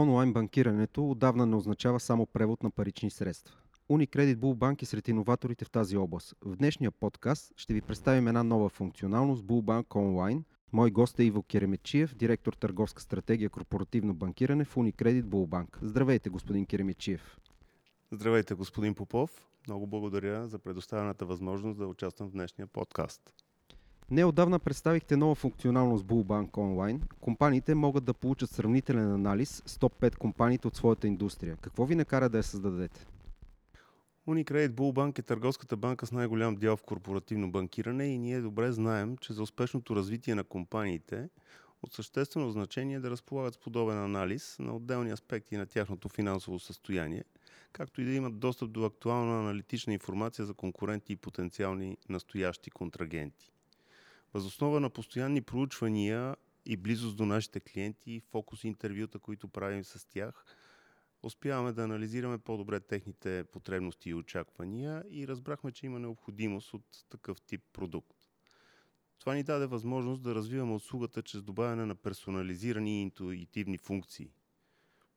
онлайн банкирането отдавна не означава само превод на парични средства. Unicredit Bullbank е сред иноваторите в тази област. В днешния подкаст ще ви представим една нова функционалност Bullbank Online. Мой гост е Иво Керемечиев, директор търговска стратегия корпоративно банкиране в Unicredit Bullbank. Здравейте, господин Керемечиев. Здравейте, господин Попов. Много благодаря за предоставената възможност да участвам в днешния подкаст. Неодавна представихте нова функционалност Bullbank Online. Компаниите могат да получат сравнителен анализ с топ 5 компаниите от своята индустрия. Какво ви накара да я създадете? Unicredit Bullbank е търговската банка с най-голям дял в корпоративно банкиране и ние добре знаем, че за успешното развитие на компаниите от съществено значение е да разполагат с подобен анализ на отделни аспекти на тяхното финансово състояние, както и да имат достъп до актуална аналитична информация за конкуренти и потенциални настоящи контрагенти. Възоснова на постоянни проучвания и близост до нашите клиенти, фокус интервюта, които правим с тях, успяваме да анализираме по-добре техните потребности и очаквания и разбрахме, че има необходимост от такъв тип продукт. Това ни даде възможност да развиваме услугата чрез добавяне на персонализирани и интуитивни функции.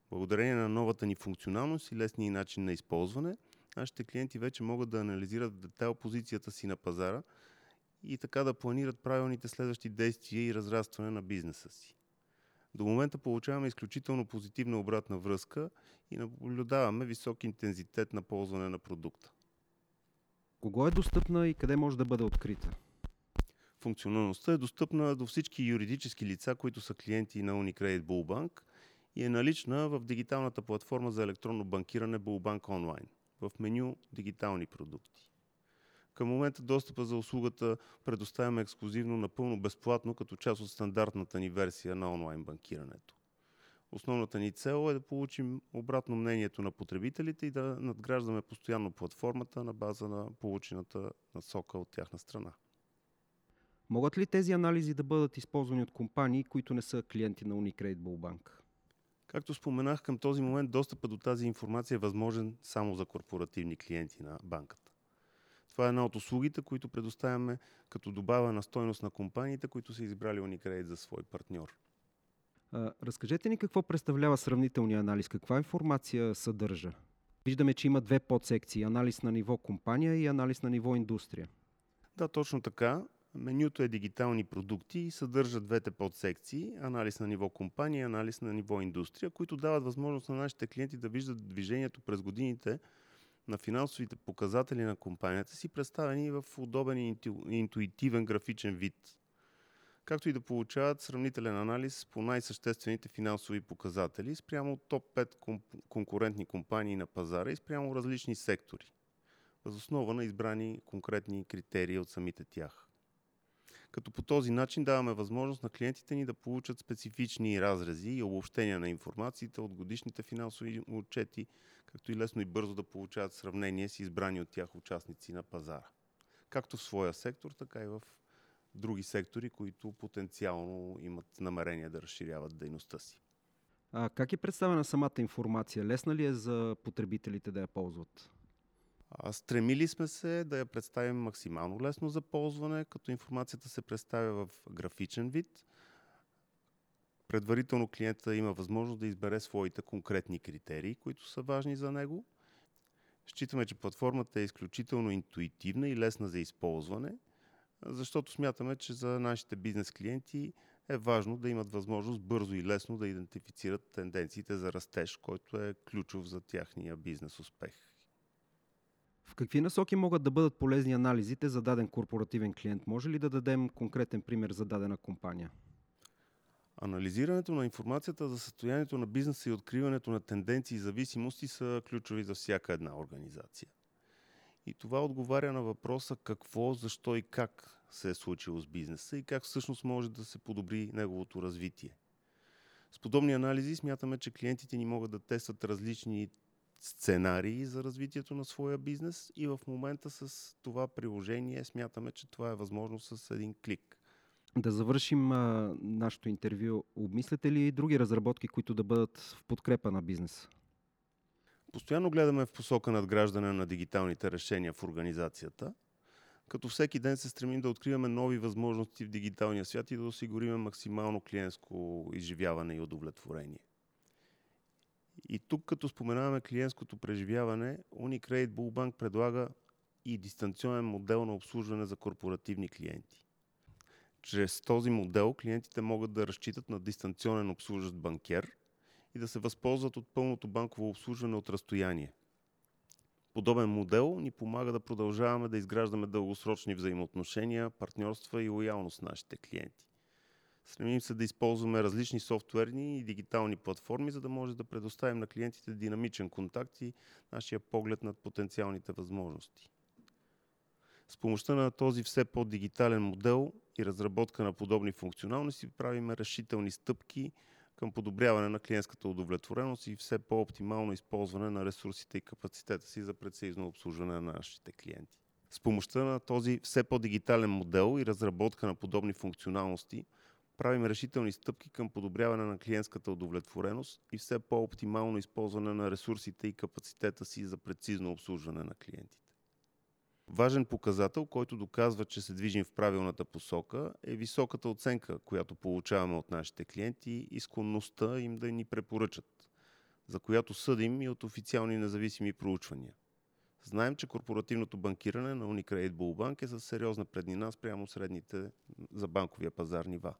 Благодарение на новата ни функционалност и лесния начин на използване, нашите клиенти вече могат да анализират детайл позицията си на пазара – и така да планират правилните следващи действия и разрастване на бизнеса си. До момента получаваме изключително позитивна обратна връзка и наблюдаваме висок интензитет на ползване на продукта. Кого е достъпна и къде може да бъде открита? Функционалността е достъпна до всички юридически лица, които са клиенти на Unicredit Bullbank и е налична в дигиталната платформа за електронно банкиране Bullbank Online в меню Дигитални продукти. Към момента достъпа за услугата предоставяме ексклюзивно напълно безплатно като част от стандартната ни версия на онлайн банкирането. Основната ни цел е да получим обратно мнението на потребителите и да надграждаме постоянно платформата на база на получената насока от тяхна страна. Могат ли тези анализи да бъдат използвани от компании, които не са клиенти на Unicredit Bank? Както споменах, към този момент достъпа до тази информация е възможен само за корпоративни клиенти на банката. Това е една от услугите, които предоставяме като добавена стойност на компаниите, които са избрали Unicredit за свой партньор. Разкажете ни какво представлява сравнителния анализ, каква информация съдържа? Виждаме, че има две подсекции анализ на ниво компания и анализ на ниво индустрия. Да, точно така. Менюто е дигитални продукти и съдържа двете подсекции анализ на ниво компания и анализ на ниво индустрия, които дават възможност на нашите клиенти да виждат движението през годините на финансовите показатели на компанията си, представени в удобен и интуитивен графичен вид, както и да получават сравнителен анализ по най-съществените финансови показатели спрямо топ 5 конкурентни компании на пазара и спрямо различни сектори, възоснова на избрани конкретни критерии от самите тях като по този начин даваме възможност на клиентите ни да получат специфични разрези и обобщения на информациите от годишните финансови отчети, както и лесно и бързо да получават сравнение с избрани от тях участници на пазара. Както в своя сектор, така и в други сектори, които потенциално имат намерение да разширяват дейността си. А как е представена самата информация? Лесна ли е за потребителите да я ползват? Стремили сме се да я представим максимално лесно за ползване, като информацията се представя в графичен вид. Предварително клиента има възможност да избере своите конкретни критерии, които са важни за него. Считаме, че платформата е изключително интуитивна и лесна за използване, защото смятаме, че за нашите бизнес клиенти е важно да имат възможност бързо и лесно да идентифицират тенденциите за растеж, който е ключов за тяхния бизнес успех. В какви насоки могат да бъдат полезни анализите за даден корпоративен клиент? Може ли да дадем конкретен пример за дадена компания? Анализирането на информацията за състоянието на бизнеса и откриването на тенденции и зависимости са ключови за всяка една организация. И това отговаря на въпроса какво, защо и как се е случило с бизнеса и как всъщност може да се подобри неговото развитие. С подобни анализи смятаме, че клиентите ни могат да тестват различни сценарии за развитието на своя бизнес и в момента с това приложение смятаме, че това е възможно с един клик. Да завършим а, нашето интервю. Обмисляте ли други разработки, които да бъдат в подкрепа на бизнеса? Постоянно гледаме в посока надграждане на дигиталните решения в организацията, като всеки ден се стремим да откриваме нови възможности в дигиталния свят и да осигурим максимално клиентско изживяване и удовлетворение. И тук, като споменаваме клиентското преживяване, Unicredit Bullbank предлага и дистанционен модел на обслужване за корпоративни клиенти. Чрез този модел клиентите могат да разчитат на дистанционен обслужващ банкер и да се възползват от пълното банково обслужване от разстояние. Подобен модел ни помага да продължаваме да изграждаме дългосрочни взаимоотношения, партньорства и лоялност с нашите клиенти. Стремим се да използваме различни софтуерни и дигитални платформи, за да може да предоставим на клиентите динамичен контакт и нашия поглед над потенциалните възможности. С помощта на този все по-дигитален модел и разработка на подобни функционалности правим решителни стъпки към подобряване на клиентската удовлетвореност и все по-оптимално използване на ресурсите и капацитета си за прецизно обслужване на нашите клиенти. С помощта на този все по-дигитален модел и разработка на подобни функционалности правим решителни стъпки към подобряване на клиентската удовлетвореност и все по-оптимално използване на ресурсите и капацитета си за прецизно обслужване на клиентите. Важен показател, който доказва, че се движим в правилната посока, е високата оценка, която получаваме от нашите клиенти и склонността им да ни препоръчат, за която съдим и от официални независими проучвания. Знаем, че корпоративното банкиране на Unicredit Bullbank е със сериозна преднина спрямо средните за банковия пазар нива.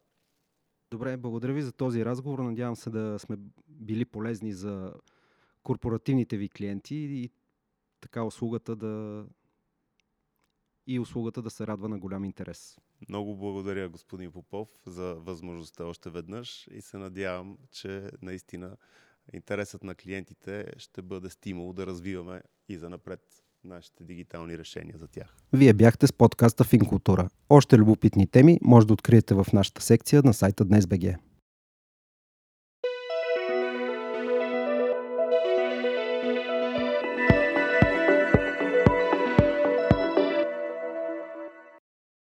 Добре, благодаря ви за този разговор. Надявам се да сме били полезни за корпоративните ви клиенти и така услугата да и услугата да се радва на голям интерес. Много благодаря, господин Попов, за възможността още веднъж и се надявам, че наистина интересът на клиентите ще бъде стимул да развиваме и за напред нашите дигитални решения за тях. Вие бяхте с подкаста Финкултура. Още любопитни теми може да откриете в нашата секция на сайта Днес.бг.